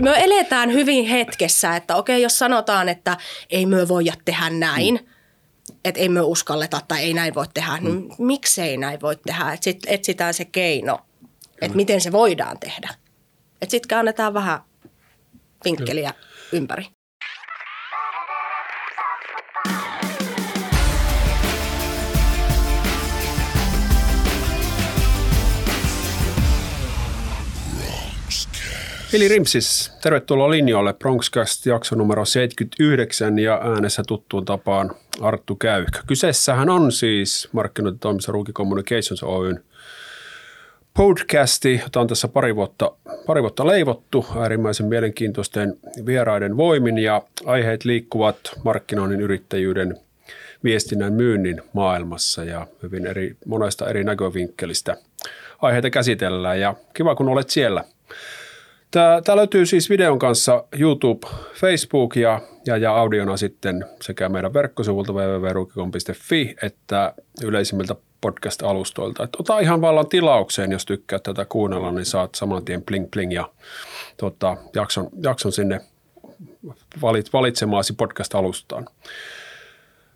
Me eletään hyvin hetkessä, että okei, jos sanotaan, että ei me voida tehdä näin, mm. että ei me uskalleta tai ei näin voi tehdä, niin mm. miksei näin voi tehdä? Että sitten etsitään se keino, että miten se voidaan tehdä. Että sitten käännetaan vähän vinkkeliä ympäri. Eli Rimsis, tervetuloa linjoille. Bronxcast jakso numero 79 ja äänessä tuttuun tapaan Arttu Käyhkö. Kyseessähän on siis markkinointitoimissa Ruuki Communications Oyn podcasti, jota on tässä pari vuotta, pari vuotta leivottu äärimmäisen mielenkiintoisten vieraiden voimin ja aiheet liikkuvat markkinoinnin yrittäjyyden viestinnän myynnin maailmassa ja hyvin eri, monesta eri näkövinkkelistä aiheita käsitellään. Ja kiva kun olet siellä – Tämä, tämä löytyy siis videon kanssa YouTube, Facebook ja, ja, ja audiona sitten sekä meidän verkkosivulta www.rukikom.fi että yleisimmiltä podcast-alustoilta. Että ota ihan vallan tilaukseen, jos tykkäät tätä kuunnella, niin saat saman tien bling bling ja tota, jakson, jakson sinne valit, valitsemaasi podcast-alustaan.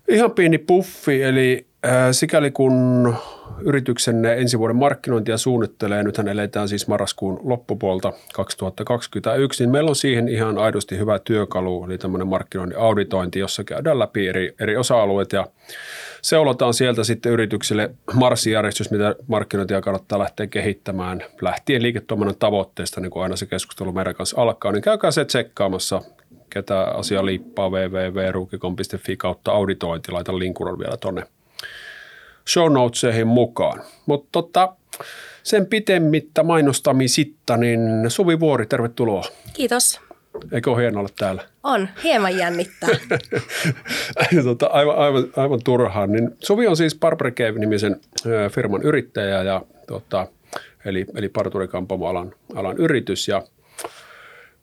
Ihan pieni puffi, eli sikäli kun yrityksenne ensi vuoden markkinointia suunnittelee, nythän eletään siis marraskuun loppupuolta 2021, niin meillä on siihen ihan aidosti hyvä työkalu, eli tämmöinen markkinoinnin auditointi, jossa käydään läpi eri, eri osa-alueet ja seulotaan sieltä sitten yrityksille. Marssijärjestys, mitä markkinointia kannattaa lähteä kehittämään, lähtien liiketoiminnan tavoitteesta, niin kuin aina se keskustelu meidän kanssa alkaa, niin käykää se tsekkaamassa, ketä asia liippaa www.ruukikon.fi kautta auditointi, laitan linkun vielä tuonne show notesihin mukaan. Mutta tota, sen pitemmittä mainostamisitta, niin Suvi Vuori, tervetuloa. Kiitos. Eikö ole hienoa olla täällä? On, hieman jännittää. tota, aivan, aivan, aivan turhaan. Niin Suvi on siis Barber Cave-nimisen firman yrittäjä, ja, tota, eli, eli parturikampomoalan alan yritys. Ja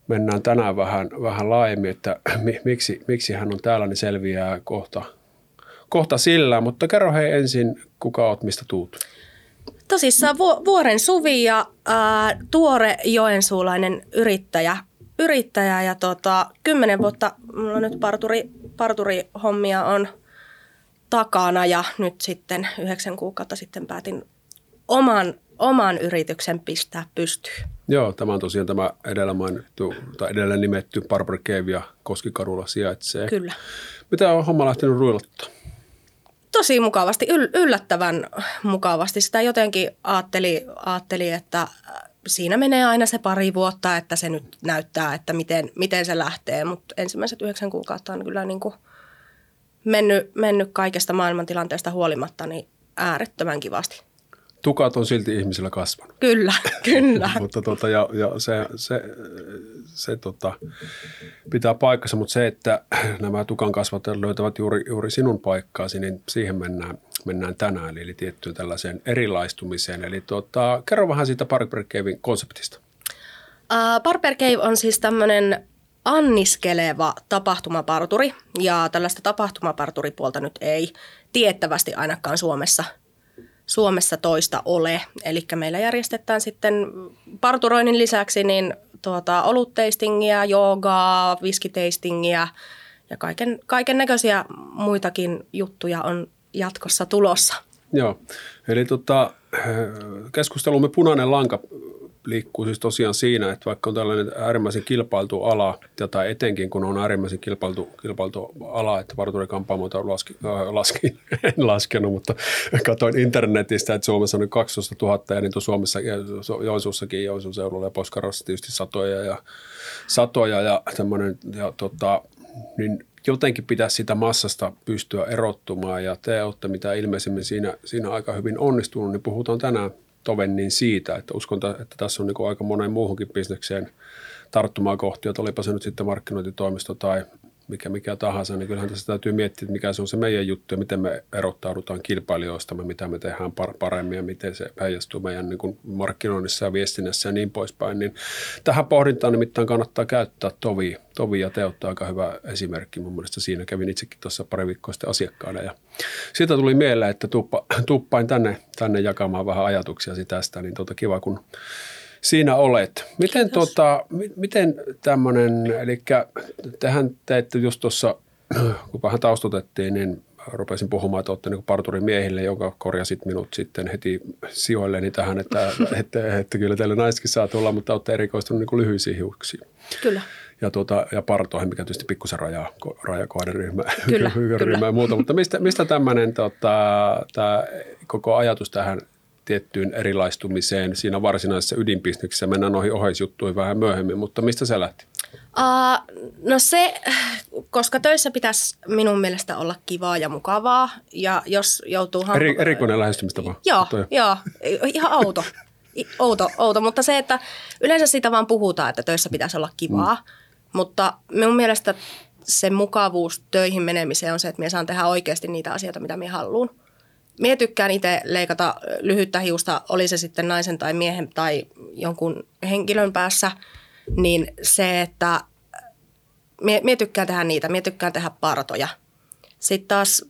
mennään tänään vähän, vähän laajemmin, että miksi, miksi hän on täällä, niin selviää kohta – kohta sillä, mutta kerro hei ensin, kuka oot, mistä tuut? Tosissaan Vuoren Suvi ja ää, tuore joensuulainen yrittäjä, yrittäjä ja tota, kymmenen vuotta mulla nyt parturi, parturihommia on takana ja nyt sitten yhdeksän kuukautta sitten päätin oman, oman yrityksen pistää pystyyn. Joo, tämä on tosiaan tämä edellä mainittu tai edellä nimetty Barber Cave ja Koskikadulla sijaitsee. Kyllä. Mitä on homma lähtenyt ruilottaa? Tosi mukavasti, yllättävän mukavasti. Sitä jotenkin ajatteli, ajatteli, että siinä menee aina se pari vuotta, että se nyt näyttää, että miten, miten se lähtee. Mutta ensimmäiset yhdeksän kuukautta on kyllä niin kuin mennyt, mennyt kaikesta maailmantilanteesta huolimatta niin äärettömän kivasti tukat on silti ihmisillä kasvanut. Kyllä, kyllä. mutta tota, ja, ja se, se, se tota, pitää paikkansa, mutta se, että nämä tukan kasvattajat löytävät juuri, juuri sinun paikkaasi, niin siihen mennään, mennään tänään, eli tiettyyn tällaiseen erilaistumiseen. Eli tota, kerro vähän siitä Barber Cavein konseptista. Uh, Barber Cave on siis tämmöinen anniskeleva tapahtumaparturi, ja tällaista tapahtumaparturipuolta nyt ei tiettävästi ainakaan Suomessa – Suomessa toista ole. Eli meillä järjestetään sitten parturoinnin lisäksi niin tuota, olutteistingiä, joogaa, viskiteistingiä ja kaiken, kaiken näköisiä muitakin juttuja on jatkossa tulossa. Joo, eli tota, keskustelumme punainen lanka liikkuu siis tosiaan siinä, että vaikka on tällainen äärimmäisen kilpailtu ala, tai etenkin kun on äärimmäisen kilpailtu, kilpailtu ala, että varturikampaamoita laski, äh, laski, en laskenut, mutta katsoin internetistä, että Suomessa on 12 000 ja niin Suomessa, Joensuussakin, Joensuun seudulla ja Poskarossa tietysti satoja ja satoja ja tämmöinen, ja tota, niin jotenkin pitäisi sitä massasta pystyä erottumaan ja te olette mitä ilmeisemmin siinä, siinä aika hyvin onnistunut, niin puhutaan tänään tovennin siitä, että uskon, että tässä on niin aika monen muuhunkin bisnekseen tarttumaa kohti, että olipa se nyt sitten markkinointitoimisto tai mikä, mikä tahansa, niin kyllähän tässä täytyy miettiä, että mikä se on se meidän juttu ja miten me erottaudutaan kilpailijoista, mitä me tehdään paremmin ja miten se heijastuu meidän niin kuin markkinoinnissa ja viestinnässä ja niin poispäin. Niin tähän pohdintaan nimittäin kannattaa käyttää tovi, tovi ja teottaa aika hyvä esimerkki. Mun mielestä siinä kävin itsekin tuossa pari viikkoa sitten asiakkaana ja siitä tuli mieleen, että tuppa, tuppain tänne, tänne jakamaan vähän ajatuksia tästä, niin tuota kiva kun siinä olet. Miten, tota, miten tämmöinen, eli tehän teette just tuossa, kun vähän taustotettiin, niin rupesin puhumaan, että olette niin parturimiehille, joka korjasit minut sitten heti sijoilleni tähän, että, että, että kyllä teille naiskin saa tulla, mutta olette erikoistunut niin lyhyisiin hiuksiin. Kyllä. Ja, tuota, ja partoihin, mikä tietysti pikkusen rajaa, rajaa kohderyhmä kyllä, ryhmä ja muuta. Mutta mistä, mistä tämmöinen tota, tämä koko ajatus tähän tiettyyn erilaistumiseen siinä varsinaisessa ydinbisneksessä. Mennään noihin oheisjuttuihin vähän myöhemmin, mutta mistä se lähti? Uh, no se, koska töissä pitäisi minun mielestä olla kivaa ja mukavaa. Ja jos joutuu... Hampu- Eri, erikoinen lähestymistapa. Joo, joo, ihan auto. Outo, outo, mutta se, että yleensä siitä vaan puhutaan, että töissä pitäisi olla kivaa. Mm. Mutta minun mielestä se mukavuus töihin menemiseen on se, että minä saan tehdä oikeasti niitä asioita, mitä minä haluan. Mie tykkään itse leikata lyhyttä hiusta, oli se sitten naisen tai miehen tai jonkun henkilön päässä, niin se, että mie, mie tykkään tehdä niitä, mie tykkään tehdä partoja. Sitten taas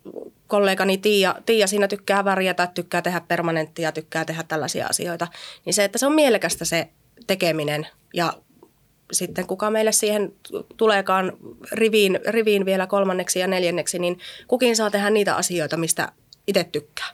kollegani Tiia, Tiia siinä tykkää värjätä, tykkää tehdä permanenttia, tykkää tehdä tällaisia asioita. Niin se, että se on mielekästä se tekeminen ja sitten kuka meille siihen tuleekaan riviin, riviin vielä kolmanneksi ja neljänneksi, niin kukin saa tehdä niitä asioita, mistä itse tykkää.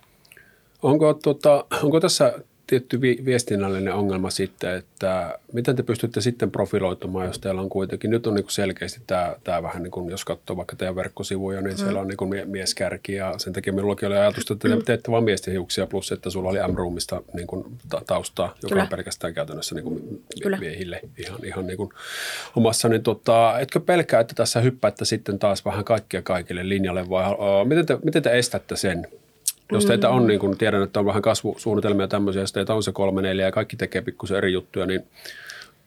Onko, tota, onko tässä tietty viestinnällinen ongelma sitten, että miten te pystytte sitten profiloitumaan, jos teillä on kuitenkin, nyt on niin kuin selkeästi tämä, tämä vähän niin kuin, jos katsoo vaikka teidän verkkosivuja, niin mm. siellä on niin kuin mieskärki ja sen takia minullakin oli ajatus, että te mm. teette vain miesten hiuksia plus, että sulla oli M-roomista niin kuin taustaa, joka Kyllä. on pelkästään käytännössä niin kuin Kyllä. miehille ihan, ihan niin kuin omassa, niin tota, etkö pelkää, että tässä hyppäätte sitten taas vähän kaikkia kaikille linjalle vai uh, miten, te, miten te estätte sen? Jos teitä on, niin kun tiedän, että on vähän kasvusuunnitelmia tämmöisiä, jos teitä on se kolme, neljä ja kaikki tekee pikkusen eri juttuja, niin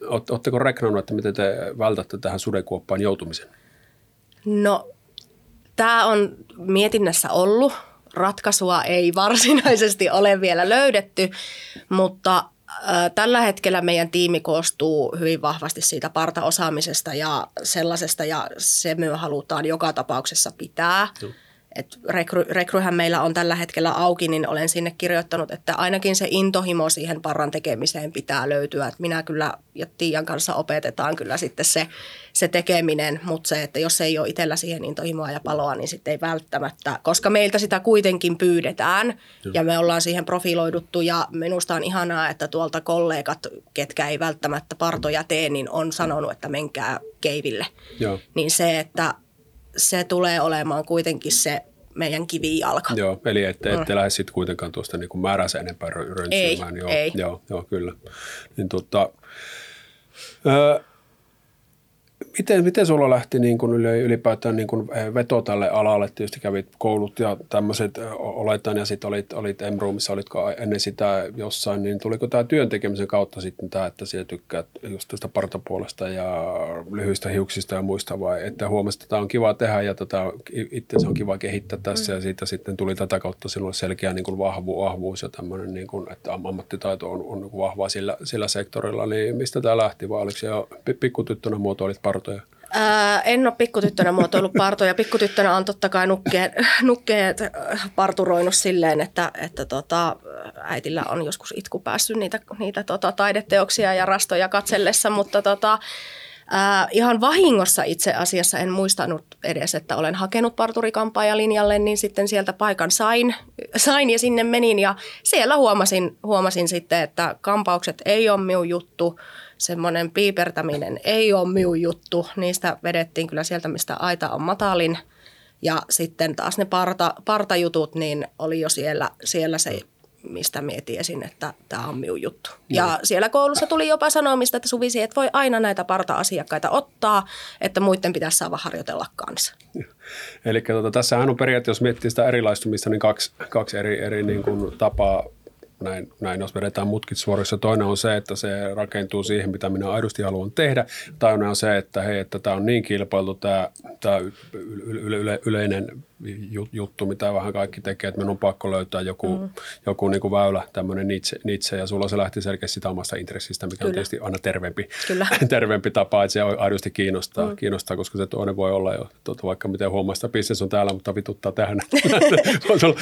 oletteko reknannut, että miten te vältätte tähän sudekuoppaan joutumisen? No, tämä on mietinnässä ollut. Ratkaisua ei varsinaisesti ole vielä löydetty, mutta Tällä hetkellä meidän tiimi koostuu hyvin vahvasti siitä partaosaamisesta ja sellaisesta, ja se me halutaan joka tapauksessa pitää. Joo että rekry, rekryhän meillä on tällä hetkellä auki, niin olen sinne kirjoittanut, että ainakin se intohimo siihen parran tekemiseen pitää löytyä. Että minä kyllä ja Tiian kanssa opetetaan kyllä sitten se, se tekeminen, mutta se, että jos ei ole itsellä siihen intohimoa ja paloa, niin sitten ei välttämättä, koska meiltä sitä kuitenkin pyydetään ja me ollaan siihen profiloiduttu ja minusta on ihanaa, että tuolta kollegat, ketkä ei välttämättä partoja tee, niin on sanonut, että menkää keiville. Joo. Niin se, että se tulee olemaan kuitenkin se meidän kivijalka. Joo, eli ette, ette mm. lähde sitten kuitenkaan tuosta niin määränsä enempää röntsimään. Ei, joo, ei. Joo, joo, kyllä. Niin, tota, ö, Miten, miten sulla lähti niin kuin ylipäätään niin kuin eh, veto tälle alalle? Tietysti kävit koulut ja tämmöiset oletan ja sitten olit, olit M-roomissa, olitko ennen sitä jossain, niin tuliko tämä työn tekemisen kautta sitten tämä, että sinä tykkäät just tästä partapuolesta ja lyhyistä hiuksista ja muista vai että huomasit, että tämä on kiva tehdä ja tätä itse on kiva kehittää tässä mm. ja siitä sitten tuli tätä kautta sinulle selkeä niin kuin vahvu, vahvuus ja tämmöinen, niin kuin, että ammattitaito on, on niin kuin vahvaa sillä, sillä sektorilla, niin mistä tämä lähti vai oliko se jo pikkutyttönä muotoilit partoja? Ää, en ole pikkutyttönä muotoillut partoja. Pikkutyttönä on totta kai nukkeet, nukkeet parturoinut silleen, että, että tota, äitillä on joskus itku päässyt niitä, niitä tota, taideteoksia ja rastoja katsellessa, mutta tota, ää, ihan vahingossa itse asiassa en muistanut edes, että olen hakenut parturikampaajalinjalle, niin sitten sieltä paikan sain, sain ja sinne menin ja siellä huomasin, huomasin sitten, että kampaukset ei ole minun juttu – semmoinen piipertäminen ei ole minun juttu. Niistä vedettiin kyllä sieltä, mistä aita on matalin. Ja sitten taas ne parta, partajutut, niin oli jo siellä, siellä se, mistä mietin että tämä on minun juttu. Ja no. siellä koulussa tuli jopa sanomista, että Suvisi, että voi aina näitä parta-asiakkaita ottaa, että muiden pitäisi saada harjoitella kanssa. Eli tuota, tässähän on periaatteessa, jos miettii sitä erilaistumista, niin kaksi, kaksi eri, eri niin kuin tapaa näin, näin jos vedetään mutkit suorissa. Toinen on se, että se rakentuu siihen, mitä minä aidosti haluan tehdä. Toinen on se, että hei, että tämä on niin kilpailtu tämä, tämä yle, yle, yleinen juttu, mitä vähän kaikki tekee, että minun on pakko löytää joku, mm. joku niin kuin väylä, tämmöinen nitse, nitse, ja sulla se lähti selkeästi sitä omasta intressistä, mikä Kyllä. on tietysti aina terveempi, Kyllä. terveempi tapa, että se aidosti kiinnostaa, mm. kiinnostaa, koska se toinen voi olla jo, tuota, vaikka miten huomaa, että bisnes on täällä, mutta vituttaa tähän. Olla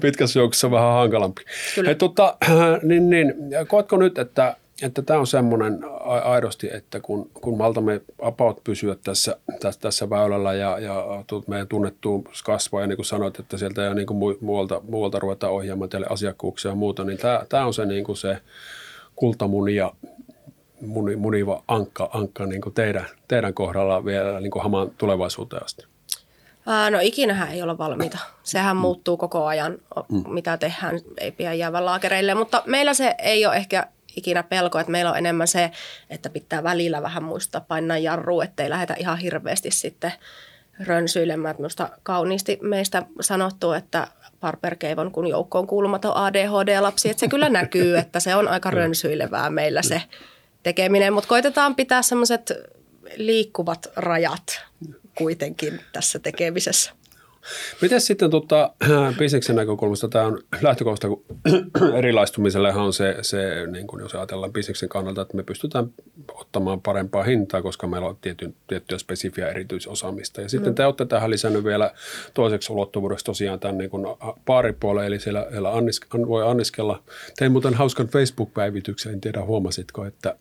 pitkässä joukossa vähän hankalampi. Kyllä. Hei, tuota, niin, niin, koetko nyt, että että tämä on semmoinen aidosti, että kun, kun maltamme apaut pysyä tässä, tässä, tässä väylällä ja, ja meidän tunnettuun kasvaa ja niin kuin sanoit, että sieltä ei niin kuin muualta, muualta ruveta ohjaamaan teille asiakkuuksia ja muuta, niin tämä, tämä on se, niin kuin se kultamuni ja muni, muniva ankka, ankka niin kuin teidän, teidän kohdalla vielä niin kuin hamaan tulevaisuuteen asti. No ikinähän ei olla valmiita. Sehän mm. muuttuu koko ajan, mm. mitä tehdään, ei pidä jäävä laakereille. Mutta meillä se ei ole ehkä ikinä pelko, että meillä on enemmän se, että pitää välillä vähän muistaa painaa jarru, ettei lähdetä ihan hirveästi sitten rönsyilemään. Minusta kauniisti meistä sanottu, että Parper Keivon kun joukkoon kuulumaton ADHD-lapsi, että se kyllä näkyy, että se on aika rönsyilevää meillä se tekeminen, mutta koitetaan pitää semmoiset liikkuvat rajat kuitenkin tässä tekemisessä. Miten sitten tota, bisneksen näkökulmasta tämä on lähtökohta, kun erilaistumisellehan on se, se niin kuin jos ajatellaan bisneksen kannalta, että me pystytään ottamaan parempaa hintaa, koska meillä on tietty, tiettyä spesifiä erityisosaamista. Ja sitten mm. te olette tähän lisännyt vielä toiseksi ulottuvuudeksi tosiaan tämän niin kuin paaripuolen, eli siellä, siellä annis, voi anniskella. Tein muuten hauskan Facebook-päivityksen, en tiedä huomasitko, että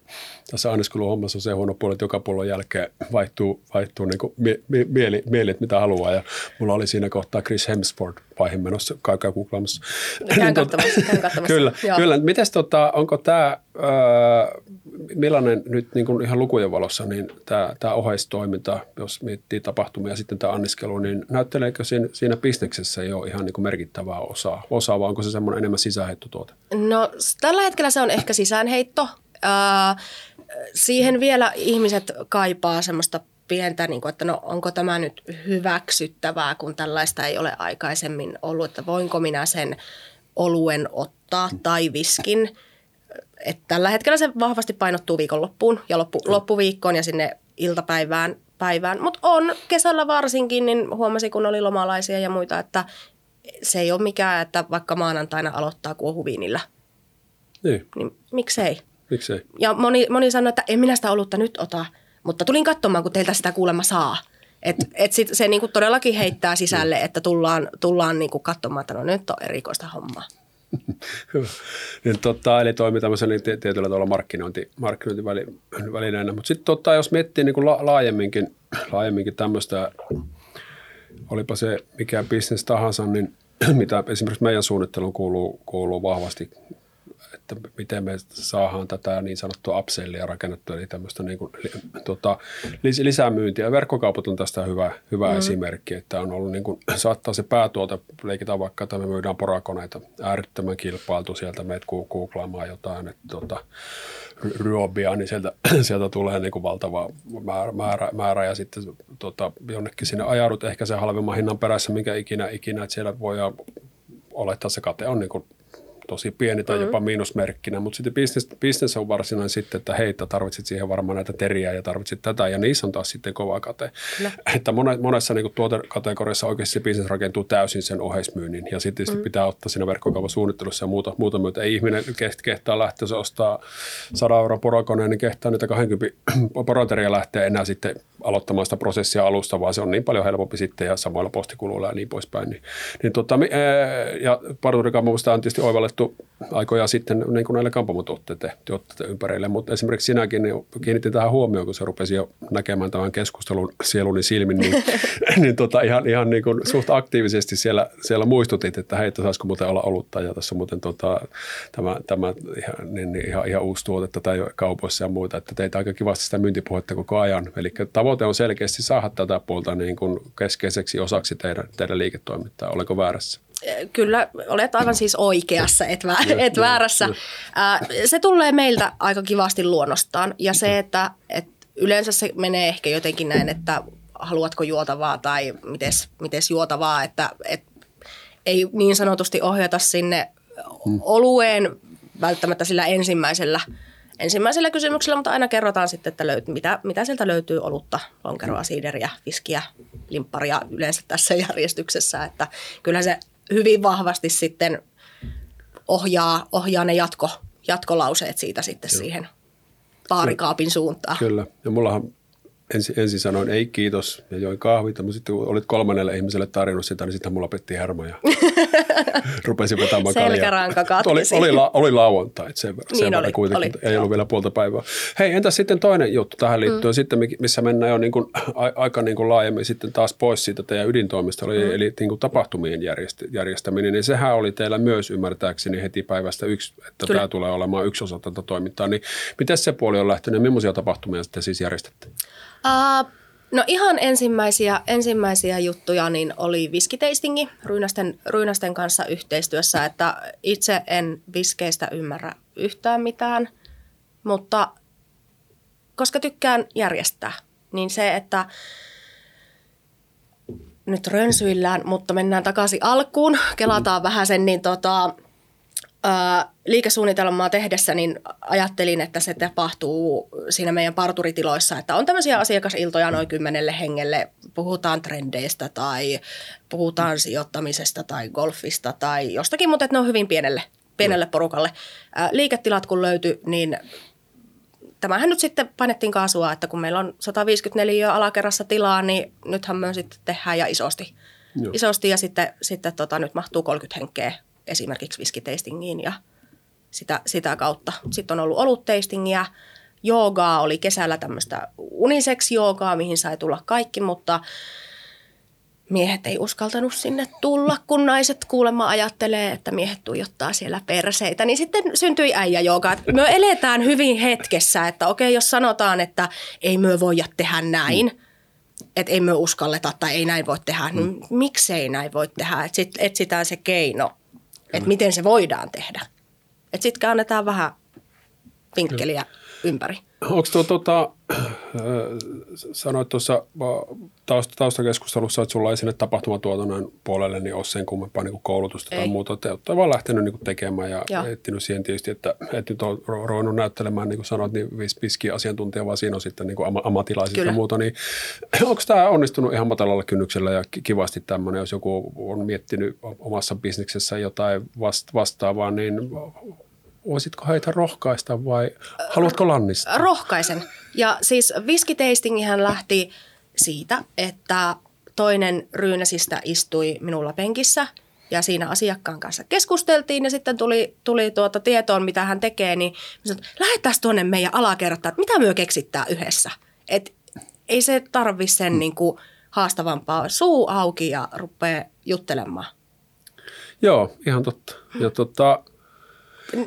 tässä anniskeluhommassa on se huono puoli, että joka puolon jälkeen vaihtuu, vaihtuu niin kuin mie, mie, mieli, mieli, mitä haluaa. Ja mulla oli siinä kohtaa Chris Hemsworth vaihe menossa, käykää googlaamassa. Käyn katsomassa, käyn katsomassa. kyllä, Joo. kyllä. Mites tota, onko tämä, millainen nyt niin kuin ihan lukujen valossa, niin tämä, tämä oheistoiminta, jos miettii tapahtumia ja sitten tämä anniskelu, niin näytteleekö siinä, siinä bisneksessä jo ihan niin kuin merkittävää osaa, osaa vai onko se semmoinen enemmän sisäänheittotuote? No tällä hetkellä se on ehkä sisäänheitto. Äh, siihen vielä ihmiset kaipaa semmoista pientä, niin kuin, että no onko tämä nyt hyväksyttävää, kun tällaista ei ole aikaisemmin ollut, että voinko minä sen oluen ottaa tai viskin. Että tällä hetkellä se vahvasti painottuu viikonloppuun ja loppu, loppuviikkoon ja sinne iltapäivään. Päivään. Mutta on kesällä varsinkin, niin huomasin, kun oli lomalaisia ja muita, että se ei ole mikään, että vaikka maanantaina aloittaa kuohuviinillä. Niin. niin miksei? Miksei? Ja moni, moni sanoi, että en minä sitä olutta nyt ota – mutta tulin katsomaan, kun teiltä sitä kuulemma saa. Et, et sit se niinku todellakin heittää sisälle, että tullaan, tullaan niinku katsomaan, että no nyt on erikoista hommaa. Niin, tota, eli toimii tämmöisellä niin tietyllä tavalla markkinointi, markkinointivälineenä. Mutta sitten tota, jos miettii niin la, laajemminkin, laajemminkin tämmöistä, olipa se mikä bisnes tahansa, niin mitä esimerkiksi meidän suunnitteluun kuuluu, kuuluu vahvasti että miten me saadaan tätä niin sanottua upsellia rakennettua, eli tämmöistä niin kuin, tota, lisämyyntiä. Verkkokaupat on tästä hyvä, hyvä mm. esimerkki, että on ollut niin kuin, saattaa se päätuote, leikitään vaikka, että me myydään porakoneita, äärettömän kilpailtu, sieltä meet googlaamaan jotain, että tota, ryobia, niin sieltä, sieltä tulee niin kuin valtava määrä, määrä, määrä ja sitten tota, jonnekin sinne ajaudut ehkä se halvemman hinnan perässä, mikä ikinä, ikinä että siellä voi olettaa se kate on niin kuin tosi pieni tai mm-hmm. jopa miinusmerkkinä, mutta sitten business, business on varsinainen sitten, että hei, tarvitset siihen varmaan näitä teriä ja tarvitset tätä ja niissä on taas sitten kova kate. Kyllä. Että monessa niin tuotekategoriassa oikeasti se business rakentuu täysin sen oheismyynnin ja sitten mm-hmm. pitää ottaa siinä verkkokaupan suunnittelussa ja muuta, muuta myötä. Ei ihminen kehtaa lähteä, se ostaa 100 euron porokoneen, niin kehtaa niitä 20 poroteria lähteä enää sitten aloittamaan sitä prosessia alusta, vaan se on niin paljon helpompi sitten ja samoilla postikuluilla ja niin poispäin. Niin, niin tota, ja parturikaupasta on tietysti oivallettu aikoja sitten niin kuin näille kampamotuotteiden ympärille, mutta esimerkiksi sinäkin niin kiinnitin tähän huomioon, kun se rupesi jo näkemään tämän keskustelun sieluni silmin, niin, niin tota, ihan, ihan niin kuin suht aktiivisesti siellä, siellä muistutit, että hei, että saisiko muuten olla olutta ja tässä muuten tota, tämä, tämä ihan, niin, niin, ihan, ihan uusi tuote tai kaupoissa ja muita, että teitä aika kivasti sitä myyntipuhetta koko ajan. Eli tavoite on selkeästi saada tätä puolta niin kuin keskeiseksi osaksi teidän, teidän liiketoimintaa. Olenko väärässä? Kyllä, olet aivan siis oikeassa, et, vä- et väärässä. Se tulee meiltä aika kivasti luonnostaan ja se, että, että yleensä se menee ehkä jotenkin näin, että haluatko juotavaa tai mites, mites juotavaa, että, että ei niin sanotusti ohjata sinne mm. olueen välttämättä sillä ensimmäisellä – ensimmäisellä kysymyksellä, mutta aina kerrotaan sitten, että löyt, mitä, mitä sieltä löytyy olutta, lonkeroa, siideriä, viskiä, limpparia yleensä tässä järjestyksessä. Että kyllä se hyvin vahvasti sitten ohjaa, ohjaa ne jatko, jatkolauseet siitä sitten Joo. siihen paarikaapin suuntaan. Kyllä, ja mullahan ensin, ensin sanoin ei kiitos ja join kahvit, mutta sitten kun olit kolmannelle ihmiselle tarjonnut sitä, niin sitten mulla petti hermo ja rupesin vetämään Selkäranka katkesi. Oli, oli, la, oli lauantai, sen niin sen oli, kuitenkin, oli, ei ollut vielä puolta päivää. Hei, entäs sitten toinen juttu tähän liittyen, mm. sitten, missä mennään jo niin kuin, a, aika niin kuin laajemmin sitten taas pois siitä teidän ydintoimista, oli, mm. eli niin kuin tapahtumien järjest, järjestäminen, niin sehän oli teillä myös ymmärtääkseni heti päivästä yksi, että Kyllä. tämä tulee olemaan yksi osa tätä toimintaa, niin miten se puoli on lähtenyt ja millaisia tapahtumia sitten siis järjestätte? Uh, no ihan ensimmäisiä, ensimmäisiä juttuja niin oli viskiteistingi Ryynästen, Ryynästen kanssa yhteistyössä, että itse en viskeistä ymmärrä yhtään mitään, mutta koska tykkään järjestää, niin se, että nyt rönsyillään, mutta mennään takaisin alkuun, kelataan vähän sen, niin tota, liikesuunnitelmaa tehdessä niin ajattelin, että se tapahtuu siinä meidän parturitiloissa, että on tämmöisiä asiakasiltoja noin kymmenelle hengelle, puhutaan trendeistä tai puhutaan sijoittamisesta tai golfista tai jostakin, mutta että ne on hyvin pienelle, pienelle porukalle. liiketilat kun löytyi, niin tämähän nyt sitten painettiin kaasua, että kun meillä on 154 alakerrassa tilaa, niin nythän me sitten tehdään ja isosti. Joo. Isosti ja sitten, sitten tota, nyt mahtuu 30 henkeä esimerkiksi viskiteistingiin ja sitä, sitä kautta. Sitten on ollut olutteistingiä, joogaa oli kesällä tämmöistä unisex-joogaa, mihin sai tulla kaikki, mutta miehet ei uskaltanut sinne tulla, kun naiset kuulemma ajattelee, että miehet tuijottaa siellä perseitä. Niin sitten syntyi äijä jooga. Me eletään hyvin hetkessä, että okei, jos sanotaan, että ei me voida tehdä näin, että ei me uskalleta tai ei näin voi tehdä, niin miksei näin voi tehdä? Että etsitään se keino että miten se voidaan tehdä. Että sitten annetaan vähän vinkkeliä ympäri. Onko tuo, tuota, sanoit tuossa tausta, taustakeskustelussa, että sulla ei sinne tapahtumatuotannon puolelle niin ole sen kummempaa niin koulutusta ei. tai muuta. Te olette vaan lähtenyt niin tekemään ja etsinyt siihen tietysti, että et nyt on ruvennut näyttelemään, niin kuin sanoit, niin viski asiantuntija, vaan siinä on sitten niin ammattilaiset Kyllä. ja muuta. Niin, onko tämä onnistunut ihan matalalla kynnyksellä ja kivasti tämmöinen, jos joku on miettinyt omassa bisneksessä jotain vastaavaa, niin voisitko heitä rohkaista vai haluatko lannistaa? Rohkaisen. Ja siis viskiteistingihän lähti siitä, että toinen Ryynäsistä istui minulla penkissä ja siinä asiakkaan kanssa keskusteltiin ja sitten tuli, tuli tuota tietoon, mitä hän tekee, niin sanoin, lähdetään tuonne meidän alakertaan, että mitä myö keksittää yhdessä. Et ei se tarvi sen hmm. niin kuin haastavampaa suu auki ja rupeaa juttelemaan. Joo, ihan totta. Ja tota,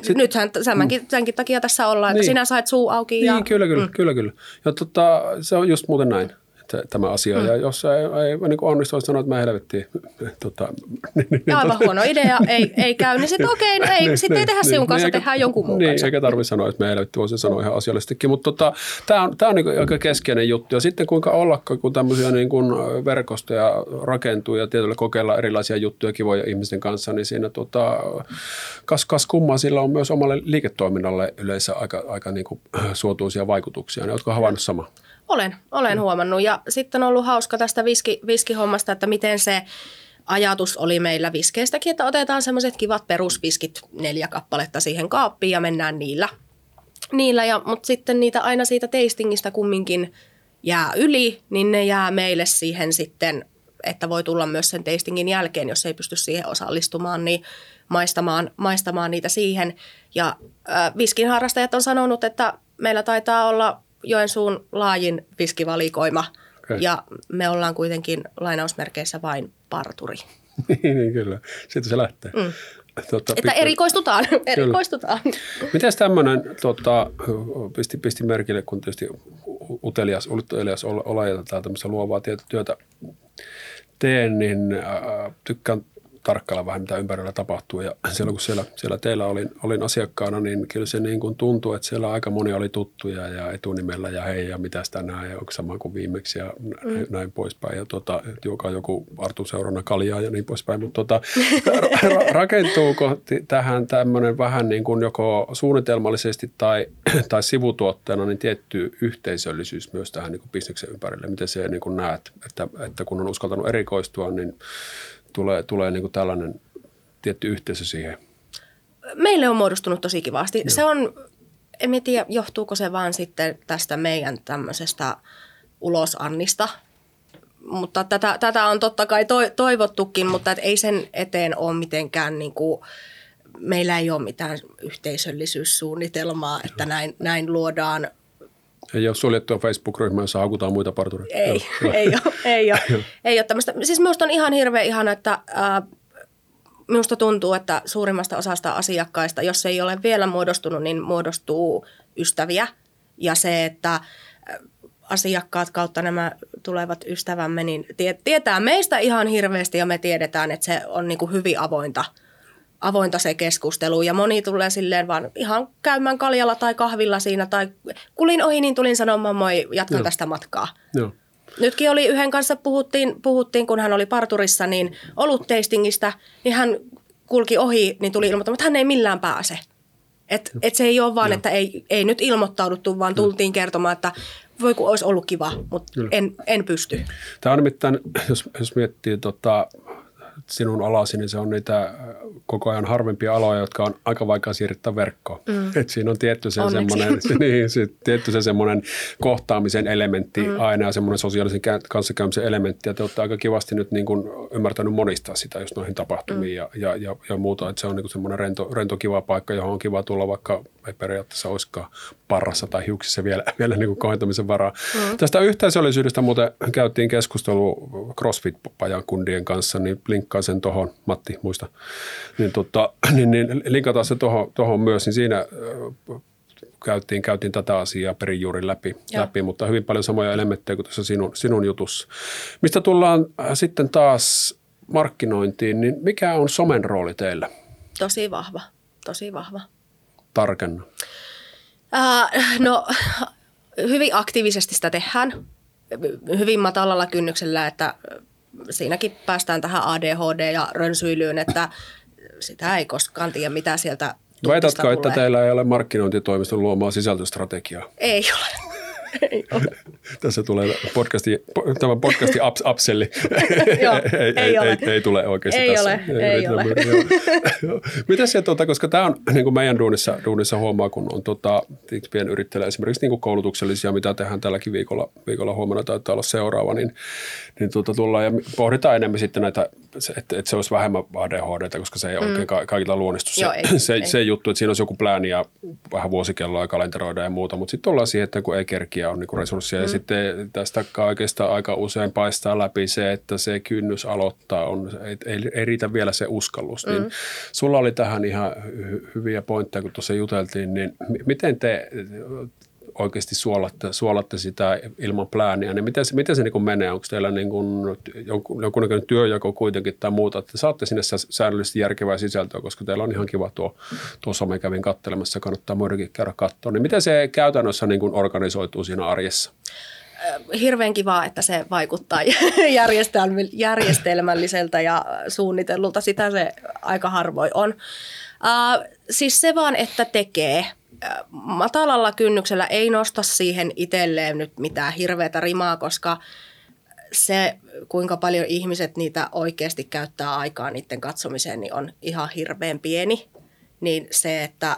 Sit, Nythän tämänkin, tämänkin takia tässä ollaan, niin. että sinä sait suu auki. Niin, ja, kyllä, kyllä, mm. kyllä, kyllä. Ja tota, se on just muuten näin tämä asia. Mm. Ja jos ei, ei niin kuin onnistu, sanoa, että mä helvettiin. Tota, niin, niin, Aivan huono idea, ei, ei käy, niin sitten okei, okay, no ei, niin, sitten niin, ei tehdä niin, sinun kanssa, niin, tehdään jonkun muun niin, kanssa. eikä tarvitse sanoa, että me helvettiin, voisin sanoa ihan asiallisestikin. Mutta tota, tämä on, tää on niin aika keskeinen juttu. Ja sitten kuinka olla, kun tämmöisiä niin kuin verkostoja rakentuu ja tietyllä kokeilla erilaisia juttuja kivoja ihmisten kanssa, niin siinä tota, kas, kas kummaa sillä on myös omalle liiketoiminnalle yleensä aika, aika niin kuin suotuisia vaikutuksia. Ne, oletko havainnut sama? Olen, olen mm. huomannut. Ja sitten on ollut hauska tästä viski, viskihommasta, että miten se ajatus oli meillä viskeistäkin, että otetaan semmoiset kivat perusviskit, neljä kappaletta siihen kaappiin ja mennään niillä. niillä ja, mutta sitten niitä aina siitä tastingista kumminkin jää yli, niin ne jää meille siihen sitten, että voi tulla myös sen tastingin jälkeen, jos ei pysty siihen osallistumaan, niin maistamaan, maistamaan niitä siihen. Ja äh, viskin harrastajat on sanonut, että meillä taitaa olla Joensuun laajin viskivalikoima okay. ja me ollaan kuitenkin lainausmerkeissä vain parturi. niin, kyllä. Siitä se lähtee. Mm. Tuota, että pikku... erikoistutaan. erikoistutaan. Miten tämmöinen, tota, pisti, pisti merkille, kun tietysti utelias, utelias olla ja tämmöistä luovaa työtä teen, niin äh, tykkään tarkkailla vähän, mitä ympärillä tapahtuu. Ja siellä kun siellä, siellä teillä olin, olin asiakkaana, niin kyllä se niin kuin tuntui, että siellä aika moni oli tuttuja ja etunimellä ja hei ja mitä tänään ja onko sama kuin viimeksi ja mm. näin poispäin. Ja tota, joka joku Artu seurana kaljaa ja niin poispäin. Mutta tota, ra- rakentuuko tähän tämmöinen vähän niin kuin joko suunnitelmallisesti tai, tai sivutuotteena niin tietty yhteisöllisyys myös tähän niin kuin bisneksen ympärille? Miten se niin kuin näet, että, että kun on uskaltanut erikoistua, niin tulee, tulee niin kuin tällainen tietty yhteisö siihen? Meille on muodostunut tosi kivasti. Joo. Se on, en tiedä, johtuuko se vaan sitten tästä meidän tämmöisestä ulos Annista. Mutta tätä, tätä on totta kai toivottukin, mutta et ei sen eteen ole mitenkään niin kuin, meillä ei ole mitään yhteisöllisyyssuunnitelmaa, että näin, näin luodaan ei ole suljettua Facebook-ryhmää, jossa hakutaan muita partureita. Ei, ei ole, ei ole, ei ole tämmöistä. Siis minusta on ihan hirveän ihana, että äh, minusta tuntuu, että suurimmasta osasta asiakkaista, jos ei ole vielä muodostunut, niin muodostuu ystäviä. Ja se, että asiakkaat kautta nämä tulevat ystävämme, niin tietää meistä ihan hirveästi ja me tiedetään, että se on niin kuin hyvin avointa, avointa se keskustelu. Ja moni tulee silleen vaan ihan käymään kaljalla tai kahvilla siinä tai kulin ohi, niin tulin sanomaan moi, jatkan Joo. tästä matkaa. Joo. Nytkin oli yhden kanssa, puhuttiin, puhuttiin, kun hän oli parturissa, niin olut tastingista, niin hän kulki ohi, niin tuli ilmoittamaan, että hän ei millään pääse. Et, et se ei ole vaan, Joo. että ei, ei nyt ilmoittauduttu, vaan tultiin kertomaan, että voi kun olisi ollut kiva, mutta en, en pysty. Tämä on nimittäin, jos, jos miettii tota, sinun alasi, niin se on niitä äh, koko ajan harvempia aloja, jotka on aika vaikea siirtää verkkoon. Mm. Et siinä on tietty se, semmoinen, niin, se, tietty se semmoinen kohtaamisen elementti mm. aina ja semmoinen sosiaalisen kanssakäymisen elementti. Ja te olette aika kivasti nyt niin kuin ymmärtänyt monistaa sitä just noihin tapahtumiin mm. ja, ja, ja, ja, muuta. Että se on niin kuin semmoinen rento, rento kiva paikka, johon on kiva tulla, vaikka ei periaatteessa olisikaan parrassa tai hiuksissa vielä, vielä niin kuin kohentamisen varaa. Mm. Tästä yhteisöllisyydestä muuten käytiin keskustelua CrossFit-pajan kundien kanssa, niin linkkaan sen tuohon, Matti muista, niin, tota, niin, niin linkataan se tuohon myös, niin siinä käytiin, käytiin tätä asiaa perin juuri läpi, läpi, mutta hyvin paljon samoja elementtejä kuin tässä sinun, sinun jutussa. Mistä tullaan äh, sitten taas markkinointiin, niin mikä on somen rooli teillä? Tosi vahva, tosi vahva. Tarkenna. Äh, no hyvin aktiivisesti sitä tehdään, hyvin matalalla kynnyksellä, että siinäkin päästään tähän ADHD ja rönsyilyyn, että sitä ei koskaan tiedä, mitä sieltä Väitätkö, että teillä ei ole markkinointitoimiston luomaa sisältöstrategiaa? Ei ole. Ei ole. Tässä tulee podcasti, tämä podcasti ups, upselli. Joo, ei, ei, ei, ei, ei, tule oikeasti ei tässä. Ole, ei, ei ole. Mitä se, tuota, koska tämä on niin kuin meidän duunissa, duunissa huomaa, kun on tota, pienyrittäjillä esimerkiksi niin kuin koulutuksellisia, mitä tehdään tälläkin viikolla, viikolla huomenna taitaa olla seuraava, niin, niin tuota, tullaan ja pohditaan enemmän sitten näitä, että, että se olisi vähemmän ADHD, koska se ei mm. oikein kaikilla luonnistu se, Joo, ei, se, ei. se juttu, että siinä olisi joku plääni ja vähän vuosikelloa ja kalenteroida ja muuta, mutta sitten tullaan siihen, että kun ei kerkiä on niin resursseja. Mm. Ja sitten tästä kaikesta aika usein paistaa läpi se, että se kynnys aloittaa on, ei, ei, ei riitä vielä se uskallus. Niin mm. Niin sulla oli tähän ihan hy- hyviä pointteja, kun tuossa juteltiin, niin miten te oikeasti suolatte, suolatte sitä ilman plääniä, niin miten se, miten se niin menee? Onko teillä niin kuin jonkun, jonkunnäköinen työjako kuitenkin tai muuta, että saatte sinne säännöllisesti järkevää sisältöä, koska teillä on ihan kiva tuo, tuo some kävin kattelemassa, kannattaa muidenkin käydä katsoa. Niin miten se käytännössä niin kuin organisoituu siinä arjessa? hirveän kiva, että se vaikuttaa järjestelmälliseltä ja suunnitellulta. Sitä se aika harvoin on. Uh, siis se vaan, että tekee – matalalla kynnyksellä ei nosta siihen itselleen nyt mitään hirveätä rimaa, koska se, kuinka paljon ihmiset niitä oikeasti käyttää aikaa niiden katsomiseen, niin on ihan hirveän pieni. Niin se, että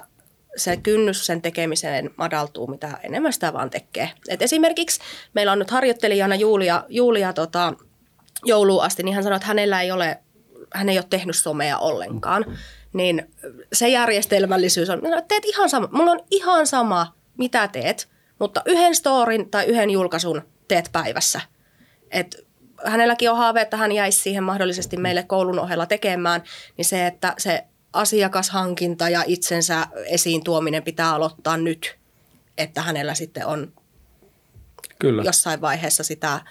se kynnys sen tekemiseen madaltuu, mitä enemmän sitä vaan tekee. Et esimerkiksi meillä on nyt harjoittelijana Julia, Julia tota, jouluun asti, niin hän sanoi, että hänellä ei ole, hän ei ole tehnyt somea ollenkaan niin se järjestelmällisyys on, no, teet ihan sama, mulla on ihan sama, mitä teet, mutta yhden storin tai yhden julkaisun teet päivässä. Et hänelläkin on haave, että hän jäisi siihen mahdollisesti meille koulun ohella tekemään, niin se, että se asiakashankinta ja itsensä esiin tuominen pitää aloittaa nyt, että hänellä sitten on Kyllä. jossain vaiheessa sitä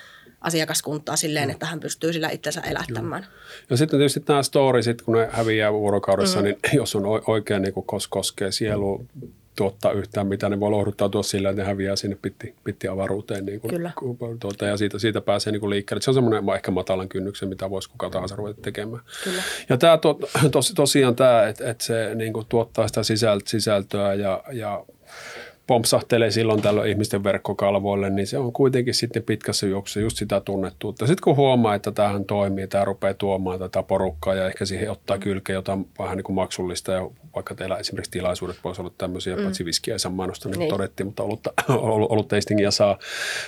asiakaskuntaa silleen, mm. että hän pystyy sillä itsensä elättämään. Joo. Ja sitten tietysti nämä storisit, kun ne häviää vuorokaudessa, mm. niin jos on oikein niin kos, koskee sielu tuottaa yhtään mitään, ne voi lohduttautua sillä, että ne häviää sinne pitti, pitti avaruuteen. Niin kuin, Kyllä. Tuota, ja siitä, siitä pääsee niin kuin liikkeelle. Se on semmoinen ehkä matalan kynnyksen, mitä voisi kuka tahansa ruveta tekemään. Kyllä. Ja tämä to, tos, tosiaan tämä, että, että se niin kuin tuottaa sitä sisältöä ja, ja pompsahtelee silloin tällöin ihmisten verkkokalvoille, niin se on kuitenkin sitten pitkässä juoksussa just sitä tunnettuutta. Sitten kun huomaa, että tämähän toimii, tämä rupeaa tuomaan tätä porukkaa ja ehkä siihen ottaa kylkeä jotain vähän niin kuin maksullista ja vaikka teillä esimerkiksi tilaisuudet voisi olla tämmöisiä, mm. paitsi viskiä ja mainosta, niin, niin. todettiin, mutta olutta, ollut tastingia saa,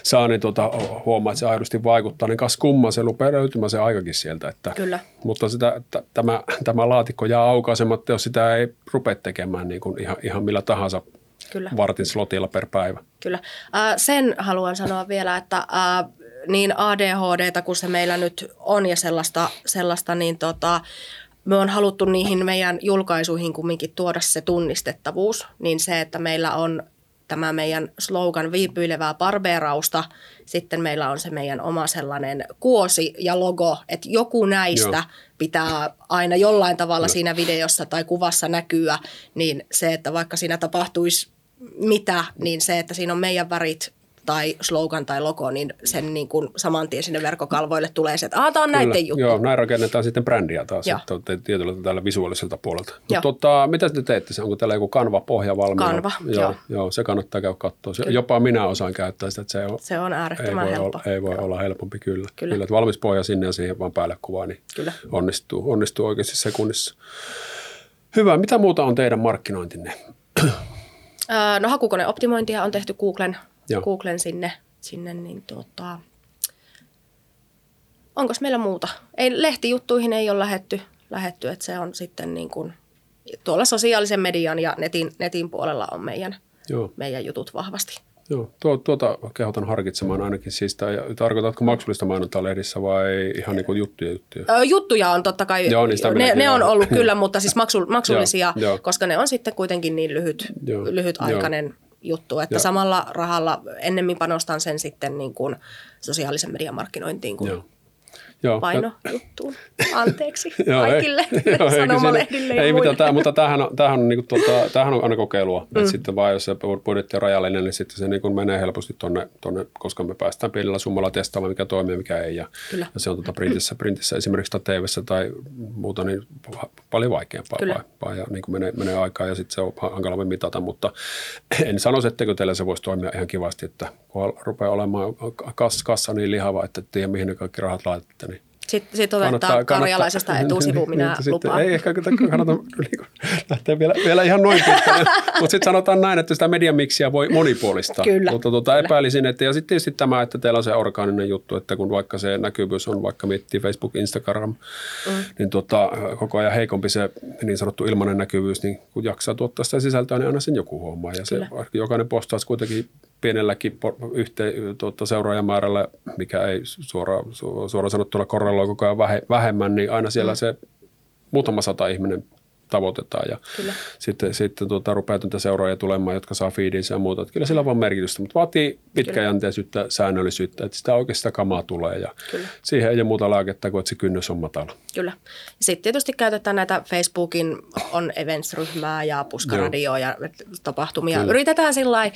saa niin tuota, huomaa, että se aidosti vaikuttaa, niin kas kumma se rupeaa löytymään se aikakin sieltä. Että, Kyllä. Mutta sitä, t- tämä, tämä laatikko jää aukaisematta, jos sitä ei rupea tekemään niin kuin ihan, ihan millä tahansa Kyllä. vartin slotilla per päivä. Kyllä. Äh, sen haluan sanoa vielä, että äh, niin ADHD, kun se meillä nyt on ja sellaista, sellaista niin tota, me on haluttu niihin meidän julkaisuihin kumminkin tuoda se tunnistettavuus, niin se, että meillä on tämä meidän slogan viipyilevää barbeerausta, sitten meillä on se meidän oma sellainen kuosi ja logo, että joku näistä Joo. pitää aina jollain tavalla no. siinä videossa tai kuvassa näkyä, niin se, että vaikka siinä tapahtuisi mitä, niin se, että siinä on meidän värit tai slogan tai logo, niin sen niin kuin saman tien sinne verkkokalvoille tulee se, että tämä on näiden juttu. Joo, näin rakennetaan sitten brändiä taas että tietyllä tällä visuaaliselta puolelta. Mutta tota, mitä te teette? Onko täällä joku kanva pohja valmiina? Kanva, joo, joo. joo. se kannattaa käydä katsoa. Se, jopa minä osaan käyttää sitä. Että se, on, se on äärettömän ei voi helppo. Olla, ei voi joo. olla helpompi, kyllä. kyllä. kyllä että valmis pohja sinne ja siihen vaan päälle kuvaa, niin kyllä. Onnistuu, onnistuu oikeasti sekunnissa. Hyvä. Mitä muuta on teidän markkinointinne? No hakukoneoptimointia on tehty Googlen, Googlen sinne, sinne niin tuota, onko meillä muuta? Ei, lehtijuttuihin ei ole lähetty, lähetty että se on sitten niin kuin, tuolla sosiaalisen median ja netin, netin puolella on meidän, Joo. meidän jutut vahvasti. Joo, tuo, tuota kehotan harkitsemaan ainakin siis. Tarkoitatko maksullista mainontaa lehdissä vai ihan niin kuin juttuja juttuja? Juttuja on totta kai, joo, niin ne, ne on ollut kyllä, mutta siis maksul, maksullisia, joo, koska ne on sitten kuitenkin niin lyhyt, joo, lyhytaikainen joo. juttu, että joo. samalla rahalla ennemmin panostan sen sitten niin kuin sosiaalisen median markkinointiin kuin joo Joo, painojuttuun. Anteeksi joo, kaikille joo, sanomalehdille ei, ei mitään, tämä, mutta tämähän on, tämähän, on, niin kuin, tuota, tämähän on aina kokeilua. Mm. Että sitten vaan jos se budjetti on rajallinen, niin sitten se niin kuin menee helposti tuonne, tonne, koska me päästään pienellä summalla testaamaan, mikä toimii ja mikä ei. Ja, Kyllä. ja se on tuota printissä, printissä esimerkiksi tai tv tai muuta niin paljon vaikeampaa. Kyllä. Vai, ja niin kuin menee, menee aikaa ja sitten se on hankalammin mitata, mutta en sanoisi, etteikö teillä se voisi toimia ihan kivasti, että kun rupeaa olemaan kassa niin lihava, että et tiedä mihin ne kaikki rahat laitatte, niin sitten sit otetaan karjalaisesta etusivu, minä niin, lupaan. Ei ehkä kannata niin lähteä vielä, vielä ihan noin pitkälle, mutta sitten sanotaan näin, että sitä mediamiksiä voi monipuolistaa. Kyllä. Mutta tuota, kyllä. epäilisin, että ja sitten tietysti tämä, että teillä on se orgaaninen juttu, että kun vaikka se näkyvyys on, vaikka miettii Facebook, Instagram, mm. niin tuota, koko ajan heikompi se niin sanottu ilmainen näkyvyys, niin kun jaksaa tuottaa sitä sisältöä, niin aina sen joku huomaa. Ja se, jokainen postaus kuitenkin pienelläkin yhteen, tuota, seuraajamäärällä, mikä ei suoraan, suoraan sanottuna korreloi koko ajan vähemmän, niin aina siellä mm. se muutama sata ihminen tavoitetaan. Ja kyllä. sitten, sitten tuota, rupeaa tuota seuraajia tulemaan, jotka saa feedinsä ja muuta. Että kyllä sillä on vaan merkitystä, mutta vaatii pitkäjänteisyyttä, säännöllisyyttä, että sitä oikeasti sitä kamaa tulee. Ja kyllä. siihen ei ole muuta lääkettä kuin, että se kynnys on matala. Kyllä. Sitten tietysti käytetään näitä Facebookin on events-ryhmää ja puskaradioa ja tapahtumia. Kyllä. Yritetään sillä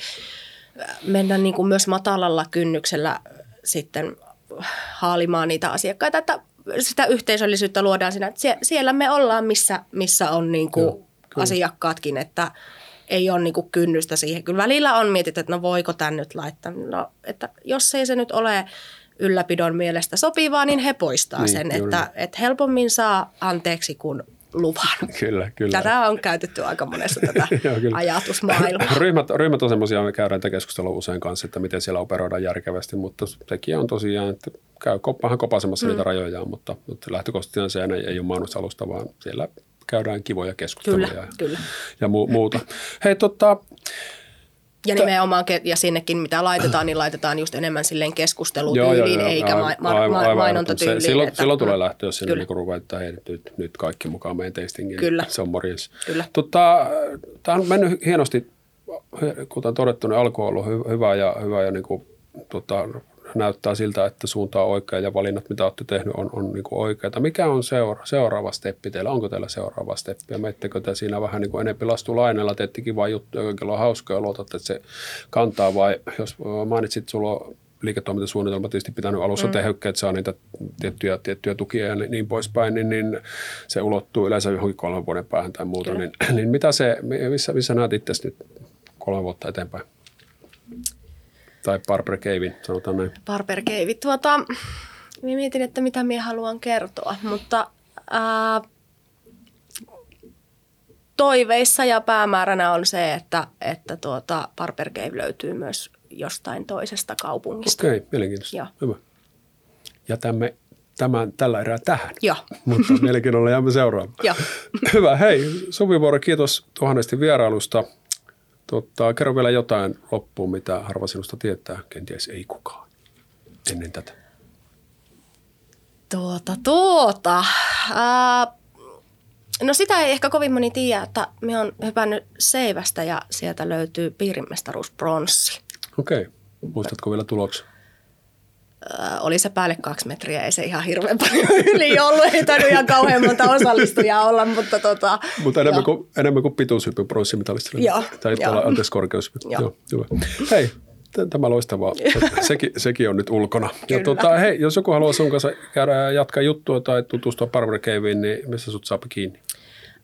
mennä niin kuin myös matalalla kynnyksellä sitten haalimaan niitä asiakkaita, että sitä yhteisöllisyyttä luodaan siinä, että siellä me ollaan, missä, missä on niin kuin Joo, asiakkaatkin, että ei ole niin kuin kynnystä siihen. Kyllä välillä on mietitty, että no voiko tämän nyt laittaa. No, että jos ei se nyt ole ylläpidon mielestä sopivaa, niin he poistaa niin, sen, että, että helpommin saa anteeksi kuin luvan. Kyllä, kyllä. Tätä on käytetty aika monessa tätä Joo, ajatusmaailmaa. ryhmät, ryhmät on semmoisia, me käydään tätä keskustelua usein kanssa, että miten siellä operoidaan järkevästi, mutta sekin on tosiaan, että käy vähän kopasemassa mm. niitä rajoja, mutta, mutta lähtökohtaisesti se ei, ei ole mainosalusta, vaan siellä käydään kivoja keskusteluja kyllä, ja, kyllä. ja mu- muuta. Hei, tota, ja nimenomaan, ja sinnekin mitä laitetaan, niin laitetaan just enemmän silleen keskustelutyyliin, joo, joo, eikä ma- ma- ma- mainontatyyliin. Se, silloin, että, silloin tulee lähteä, sinne niin ruvetaan, että hei, nyt, nyt kaikki mukaan meidän tastingin. Kyllä. Se on morjens. Kyllä. Tota, tämä on mennyt hienosti, kuten todettu, niin alku on ollut hyvä ja, hyvä ja niin kuin, tota, näyttää siltä, että suunta on oikea ja valinnat, mitä olette tehnyt, on, on niin oikeita. Mikä on seura- seuraava steppi teillä? Onko teillä seuraava steppi? Ja meittekö te siinä vähän niin kuin enempi lastulainella, teette kivaa juttuja, joilla on hauskaa ja luotatte, että se kantaa vai jos mainitsit, sulla on liiketoimintasuunnitelma tietysti pitänyt alussa mm. tehdä, että saa niitä tiettyjä, tiettyjä tukia ja niin poispäin, niin, niin se ulottuu yleensä johonkin kolmen vuoden päähän tai muuta. Niin, niin mitä se, missä, missä näet itse nyt kolme vuotta eteenpäin? Tai Barber Cavein, sanotaan näin. Barber Cave. Tuota, minä mietin, että mitä minä haluan kertoa, mutta ää, toiveissa ja päämääränä on se, että, että tuota Barber Cave löytyy myös jostain toisesta kaupungista. Okei, mielenkiintoista. Joo. Hyvä. Jätämme tämän tällä erää tähän. Joo. Mutta mielenkiinnolla jäämme seuraamaan. Joo. Hyvä. Hei, Suvivuoro, kiitos tuhannesti vierailusta. Totta, kerro vielä jotain loppuun, mitä harva sinusta tietää. Kenties ei kukaan ennen tätä. Tuota, tuota. Ää, no sitä ei ehkä kovin moni tiedä, että me on hypännyt Seivästä ja sieltä löytyy piirimestaruuspronssi. Okei. Muistatko vielä tuloksen? Oli se päälle kaksi metriä, ei se ihan hirveän paljon yli ollut, ei tainnut ihan kauhean monta osallistujaa olla, mutta tota, Mutta enemmän kuin, enemmän kuin pituushypyn pronssimitalistille. Joo, Tai joo. anteeksi, korkeushypy. Joo. Joo, hyvä. Hei, tämä loistavaa. Sekin, sekin on nyt ulkona. Ja Kyllä. tota, hei, jos joku haluaa sun kanssa käydä jatkaa juttua tai tutustua Barber Caveen, niin missä sut saa kiinni?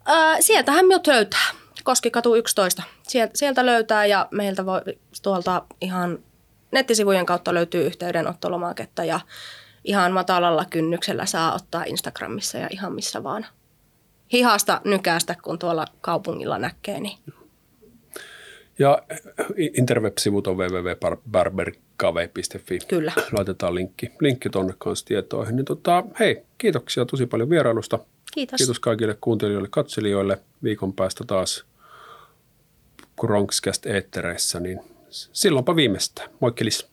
Ää, sieltähän minut löytää. Koskikatu 11. Sieltä, sieltä löytää ja meiltä voi tuolta ihan nettisivujen kautta löytyy yhteydenottolomaketta ja ihan matalalla kynnyksellä saa ottaa Instagramissa ja ihan missä vaan. Hihasta nykästä, kun tuolla kaupungilla näkee, niin Ja interweb-sivut on www.barbercave.fi. Kyllä. Laitetaan linkki, linkki tuonne kanssa tietoihin. Niin tota, hei, kiitoksia tosi paljon vierailusta. kiitos. Kiitos kaikille kuuntelijoille, katselijoille. Viikon päästä taas Kronkscast eettereissä, niin silloinpa viimeistään. Moikkelis.